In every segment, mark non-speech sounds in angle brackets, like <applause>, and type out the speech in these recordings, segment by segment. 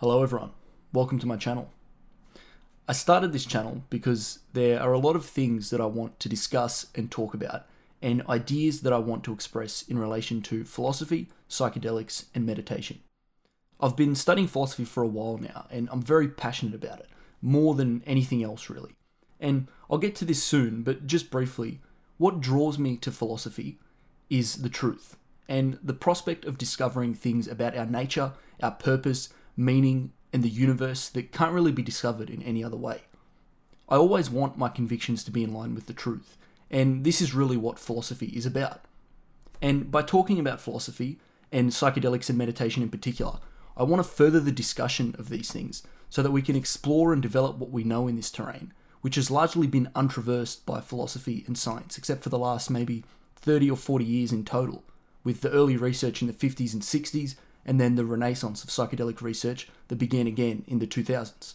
Hello, everyone. Welcome to my channel. I started this channel because there are a lot of things that I want to discuss and talk about, and ideas that I want to express in relation to philosophy, psychedelics, and meditation. I've been studying philosophy for a while now, and I'm very passionate about it, more than anything else, really. And I'll get to this soon, but just briefly, what draws me to philosophy is the truth, and the prospect of discovering things about our nature, our purpose, meaning, and the universe that can't really be discovered in any other way. I always want my convictions to be in line with the truth, and this is really what philosophy is about. And by talking about philosophy, and psychedelics and meditation in particular, I want to further the discussion of these things so that we can explore and develop what we know in this terrain, which has largely been untraversed by philosophy and science, except for the last maybe 30 or 40 years in total, with the early research in the 50s and 60s and then the renaissance of psychedelic research that began again in the 2000s.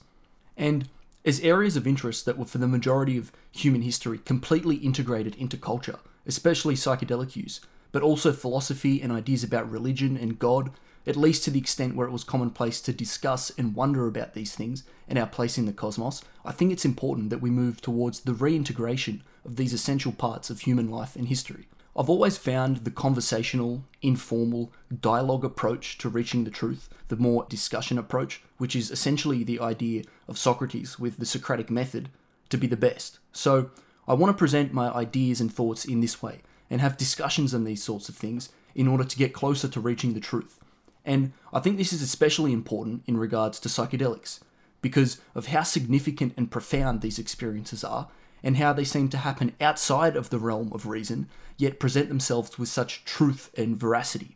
And as areas of interest that were for the majority of human history completely integrated into culture, especially psychedelic use, but also philosophy and ideas about religion and God, at least to the extent where it was commonplace to discuss and wonder about these things and our place in the cosmos, I think it's important that we move towards the reintegration of these essential parts of human life and history. I've always found the conversational, informal, dialogue approach to reaching the truth, the more discussion approach, which is essentially the idea of Socrates with the Socratic method, to be the best. So, I want to present my ideas and thoughts in this way and have discussions on these sorts of things in order to get closer to reaching the truth. And I think this is especially important in regards to psychedelics because of how significant and profound these experiences are and how they seem to happen outside of the realm of reason, yet present themselves with such truth and veracity.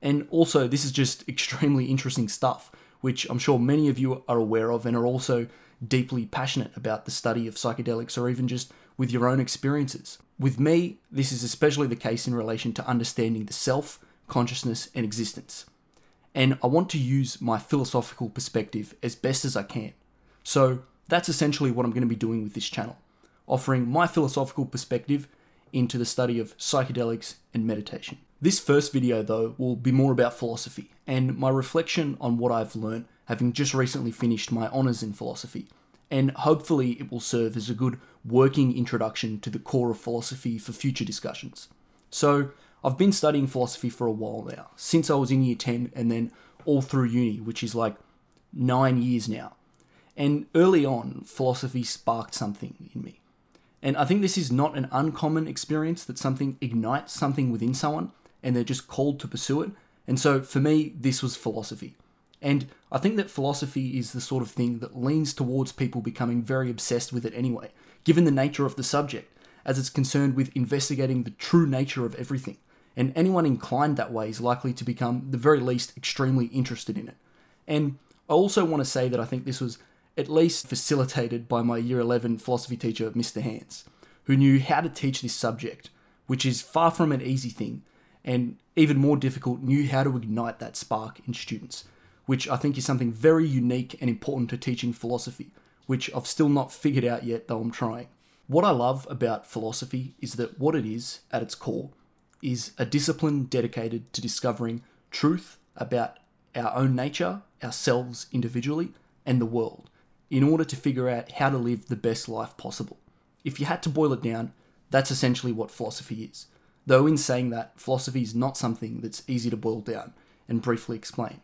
And also, this is just <laughs> extremely interesting stuff, which I'm sure many of you are aware of and are also deeply passionate about the study of psychedelics or even just with your own experiences. With me, this is especially the case in relation to understanding the self, consciousness, and existence. And I want to use my philosophical perspective as best as I can. So, that's essentially what I'm going to be doing with this channel offering my philosophical perspective into the study of psychedelics and meditation. This first video, though, will be more about philosophy and my reflection on what I've learned having just recently finished my honours in philosophy, and hopefully it will serve as a good working introduction to the core of philosophy for future discussions. So, I've been studying philosophy for a while now, since I was in year 10 and then all through uni, which is like nine years now. And early on, philosophy sparked something in me. And I think this is not an uncommon experience that something ignites something within someone and they're just called to pursue it. And so for me, this was philosophy. And I think that philosophy is the sort of thing that leans towards people becoming very obsessed with it anyway, given the nature of the subject, as it's concerned with investigating the true nature of everything. And anyone inclined that way is likely to become, the very least, extremely interested in it. And I also want to say that I think this was at least facilitated by my year 11 philosophy teacher, Mr. Hans, who knew how to teach this subject, which is far from an easy thing, and even more difficult, knew how to ignite that spark in students, which I think is something very unique and important to teaching philosophy, which I've still not figured out yet, though I'm trying. What I love about philosophy is that what it is, at its core, is a discipline dedicated to discovering truth about our own nature, ourselves individually, and the world in order to figure out how to live the best life possible. If you had to boil it down, that's essentially what philosophy is. Though, in saying that, philosophy is not something that's easy to boil down and briefly explain.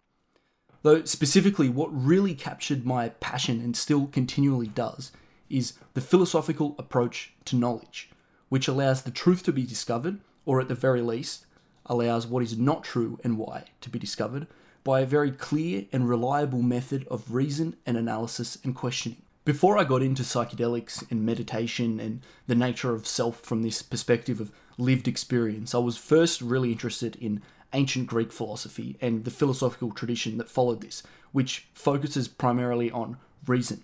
Though, specifically, what really captured my passion and still continually does is the philosophical approach to knowledge, which allows the truth to be discovered, or at the very least, allows what is not true and why to be discovered, by a very clear and reliable method of reason and analysis and questioning. Before I got into psychedelics and meditation and the nature of self from this perspective of lived experience, I was first really interested in ancient Greek philosophy and the philosophical tradition that followed this, which focuses primarily on reason.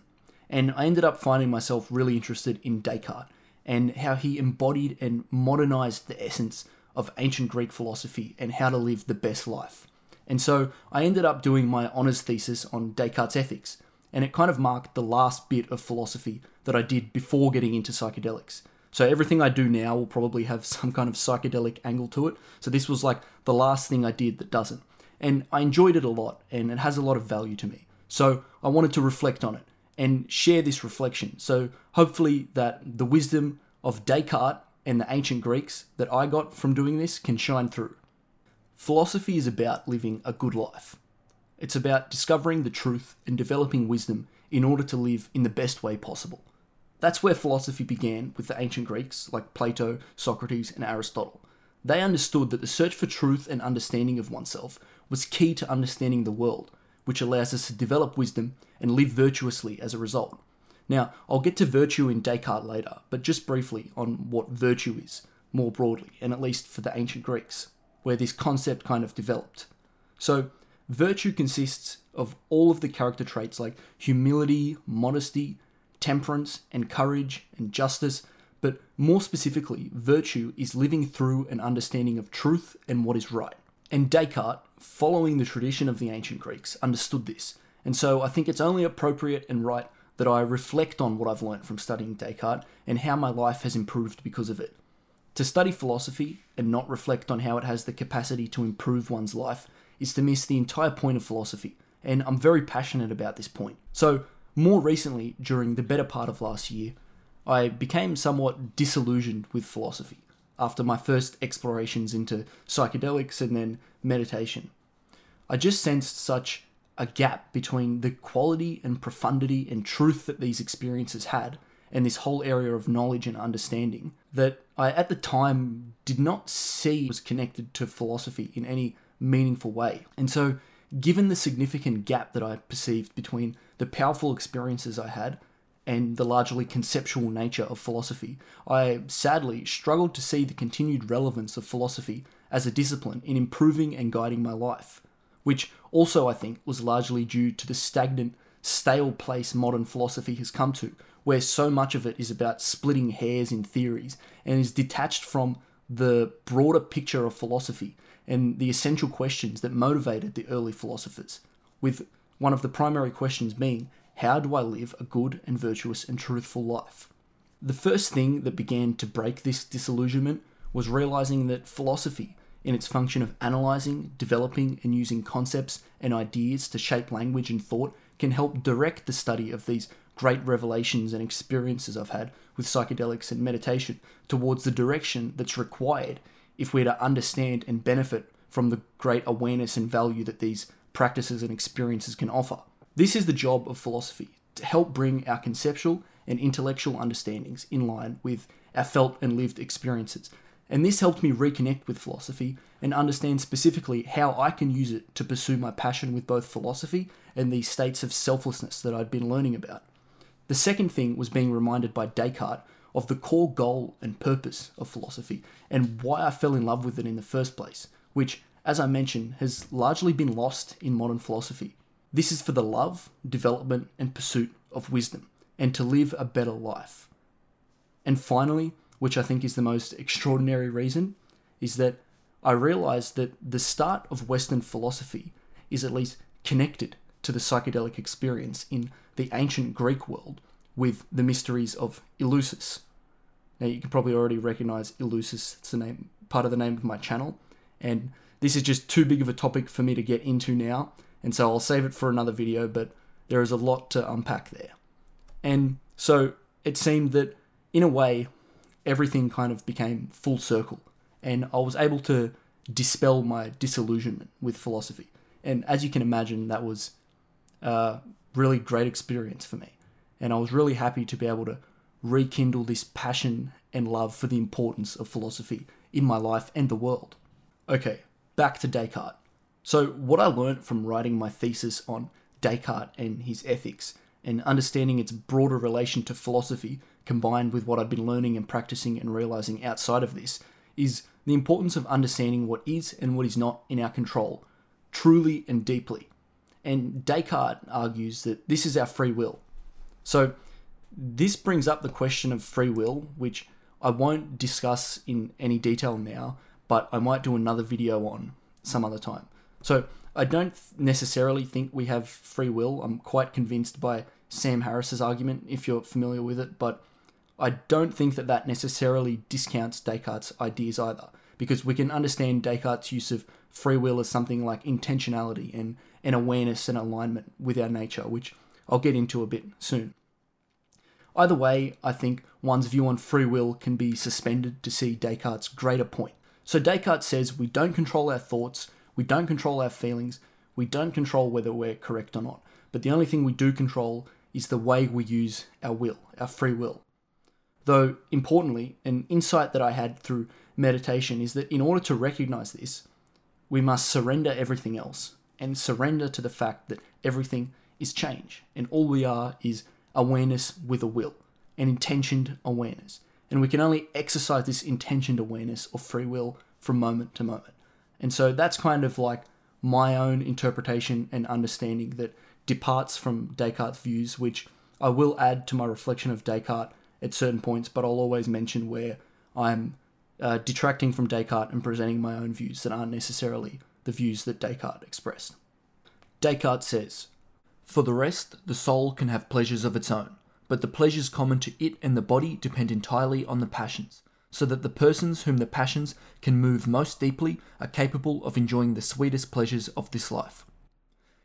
And I ended up finding myself really interested in Descartes and how he embodied and modernized the essence of ancient Greek philosophy and how to live the best life. And so I ended up doing my honours thesis on Descartes' ethics, and it kind of marked the last bit of philosophy that I did before getting into psychedelics. So everything I do now will probably have <laughs> some kind of psychedelic angle to it. So this was like the last thing I did that doesn't. And I enjoyed it a lot, and it has a lot of value to me. So I wanted to reflect on it and share this reflection. So hopefully that the wisdom of Descartes and the ancient Greeks that I got from doing this can shine through. Philosophy is about living a good life. It's about discovering the truth and developing wisdom in order to live in the best way possible. That's where philosophy began with the ancient Greeks like Plato, Socrates, and Aristotle. They understood that the search for truth and understanding of oneself was key to understanding the world, which allows us to develop wisdom and live virtuously as a result. Now, I'll get to virtue in Descartes later, but just briefly on what virtue is, more broadly, and at least for the ancient Greeks, where this concept kind of developed. So, virtue consists of all of the character traits like humility, modesty, temperance, and courage, and justice, but more specifically, virtue is living through an understanding of truth and what is right. And Descartes, following the tradition of the ancient Greeks, understood this. And so I think it's only appropriate and right that I reflect on what I've learned from studying Descartes and how my life has improved because of it. To study philosophy and not reflect on how it has the capacity to improve one's life is to miss the entire point of philosophy, and I'm very passionate about this point. So, more recently, during the better part of last year, I became somewhat disillusioned with philosophy after my first explorations into psychedelics and then meditation. I just sensed such a gap between the quality and profundity and truth that these experiences had and this whole area of knowledge and understanding that I at the time did not see was connected to philosophy in any meaningful way. And so, given the significant gap that I perceived between the powerful experiences I had and the largely conceptual nature of philosophy, I sadly struggled to see the continued relevance of philosophy as a discipline in improving and guiding my life, which also I think was largely due to the stagnant, stale place modern philosophy has come to, where so much of it is about splitting hairs in theories and is detached from the broader picture of philosophy and the essential questions that motivated the early philosophers, with one of the primary questions being how do I live a good and virtuous and truthful life? The first thing that began to break this disillusionment was realizing that philosophy, in its function of analyzing, developing, and using concepts and ideas to shape language and thought, can help direct the study of these great revelations and experiences I've had with psychedelics and meditation towards the direction that's required if we're to understand and benefit from the great awareness and value that these practices and experiences can offer. This is the job of philosophy to help bring our conceptual and intellectual understandings in line with our felt and lived experiences. And this helped me reconnect with philosophy and understand specifically how I can use it to pursue my passion with both philosophy and these states of selflessness that I'd been learning about. The second thing was being reminded by Descartes of the core goal and purpose of philosophy and why I fell in love with it in the first place, which, as I mentioned, has largely been lost in modern philosophy. This is for the love, development, and pursuit of wisdom, and to live a better life. And finally, which I think is the most extraordinary reason, is that I realized that the start of Western philosophy is at least connected to the psychedelic experience in the ancient Greek world with the mysteries of Eleusis. Now you can probably already recognize Eleusis, it's the name part of the name of my channel, and this is just too big of a topic for me to get into now, and so I'll save it for another video, but there is a lot to unpack there. And so it seemed that in a way everything kind of became full circle, and I was able to dispel my disillusionment with philosophy. And as you can imagine, that was a really great experience for me and I was really happy to be able to rekindle this passion and love for the importance of philosophy in my life and the world. Okay, back to Descartes. So, what I learned from writing my thesis on Descartes and his ethics and understanding its broader relation to philosophy combined with what I've been learning and practicing and realizing outside of this is the importance of understanding what is and what is not in our control, truly and deeply. And Descartes argues that this is our free will, so this brings up the question of free will, which I won't discuss in any detail now, but I might do another video on some other time. So I don't necessarily think we have free will. I'm quite convinced by Sam Harris's argument, if you're familiar with it, but I don't think that that necessarily discounts Descartes' ideas either, because we can understand Descartes' use of free will as something like intentionality and an awareness and alignment with our nature, which I'll get into a bit soon. Either way, I think one's view on free will can be suspended to see Descartes' greater point. So Descartes says we don't control our thoughts, we don't control our feelings, we don't control whether we're correct or not. But the only thing we do control is the way we use our will, our free will. Though, importantly, an insight that I had through meditation is that in order to recognize this, we must surrender everything else and surrender to the fact that everything is change and all we are is awareness with a will, an intentioned awareness. And we can only exercise this intentioned awareness of free will from moment to moment. And so that's kind of like my own interpretation and understanding that departs from Descartes' views, which I will add to my reflection of Descartes at certain points, but I'll always mention where I'm uh, detracting from Descartes and presenting my own views that aren't necessarily the views that Descartes expressed. Descartes says, For the rest, the soul can have pleasures of its own, but the pleasures common to it and the body depend entirely on the passions, so that the persons whom the passions can move most deeply are capable of enjoying the sweetest pleasures of this life.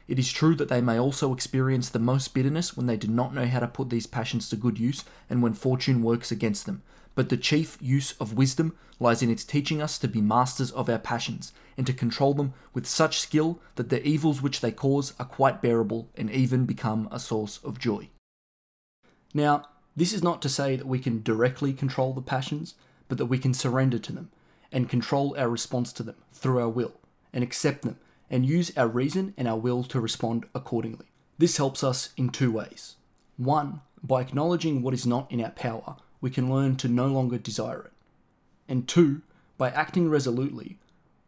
It is true that they may also experience the most bitterness when they do not know how to put these passions to good use and when fortune works against them, but the chief use of wisdom lies in its teaching us to be masters of our passions, and to control them with such skill that the evils which they cause are quite bearable and even become a source of joy. Now, this is not to say that we can directly control the passions, but that we can surrender to them and control our response to them through our will and accept them and use our reason and our will to respond accordingly. This helps us in two ways. One, by acknowledging what is not in our power we can learn to no longer desire it. And two, by acting resolutely,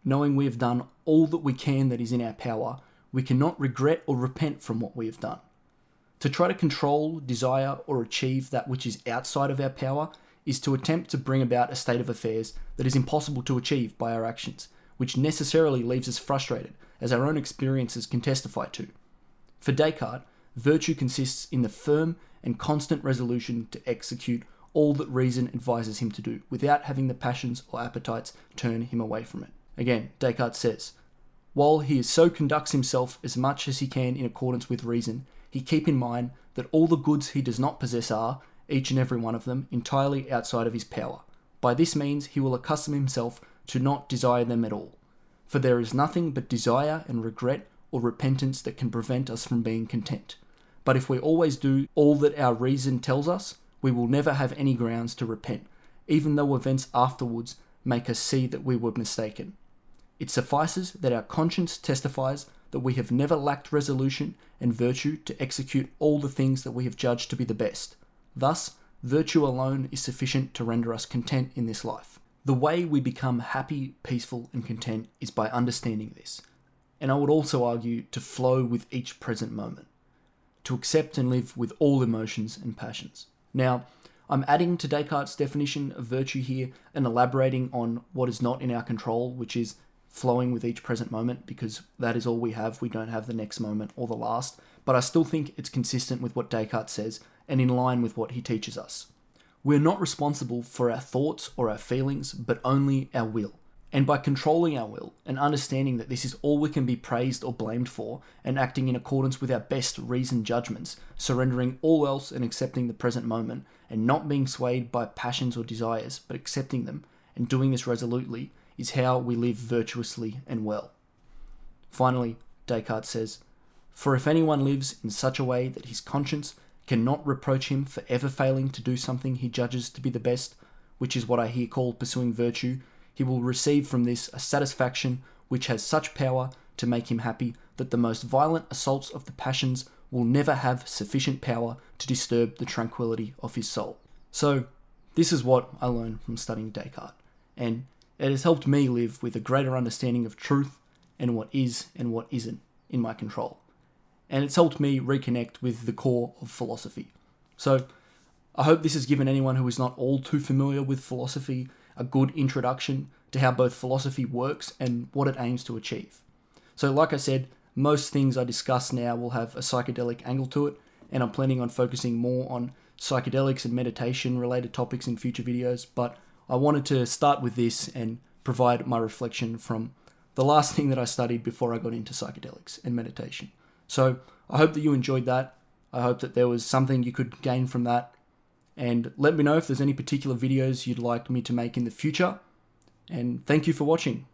knowing we have done all that we can that is in our power, we cannot regret or repent from what we have done. To try to control, desire, or achieve that which is outside of our power is to attempt to bring about a state of affairs that is impossible to achieve by our actions, which necessarily leaves us frustrated, as our own experiences can testify to. For Descartes, virtue consists in the firm and constant resolution to execute all that reason advises him to do, without having the passions or appetites turn him away from it. Again, Descartes says, While he so conducts himself as much as he can in accordance with reason, he keep in mind that all the goods he does not possess are, each and every one of them, entirely outside of his power. By this means he will accustom himself to not desire them at all. For there is nothing but desire and regret or repentance that can prevent us from being content. But if we always do all that our reason tells us, we will never have any grounds to repent, even though events afterwards make us see that we were mistaken. It suffices that our conscience testifies that we have never lacked resolution and virtue to execute all the things that we have judged to be the best. Thus, virtue alone is sufficient to render us content in this life. The way we become happy, peaceful, and content is by understanding this. And I would also argue to flow with each present moment, to accept and live with all emotions and passions. Now, I'm adding to Descartes' definition of virtue here and elaborating on what is not in our control, which is flowing with each present moment, because that is all we have. We don't have the next moment or the last. But I still think it's consistent with what Descartes says and in line with what he teaches us. We're not responsible for our thoughts or our feelings, but only our will. And by controlling our will and understanding that this is all we can be praised or blamed for, and acting in accordance with our best reasoned judgments, surrendering all else and accepting the present moment, and not being swayed by passions or desires, but accepting them, and doing this resolutely, is how we live virtuously and well. Finally, Descartes says, For if anyone lives in such a way that his conscience cannot reproach him for ever failing to do something he judges to be the best, which is what I here call pursuing virtue, he will receive from this a satisfaction which has such power to make him happy that the most violent assaults of the passions will never have sufficient power to disturb the tranquility of his soul. So, this is what I learned from studying Descartes, and it has helped me live with a greater understanding of truth and what is and what isn't in my control. And it's helped me reconnect with the core of philosophy. So, I hope this has given anyone who is not all too familiar with philosophy a good introduction to how both philosophy works and what it aims to achieve. So, like I said, most things I discuss now will have a psychedelic angle to it, and I'm planning on focusing more on psychedelics and meditation related topics in future videos. But I wanted to start with this and provide my reflection from the last thing that I studied before I got into psychedelics and meditation. So I hope that you enjoyed that. I hope that there was something you could gain from that. And let me know if there's any particular videos you'd like me to make in the future. And thank you for watching.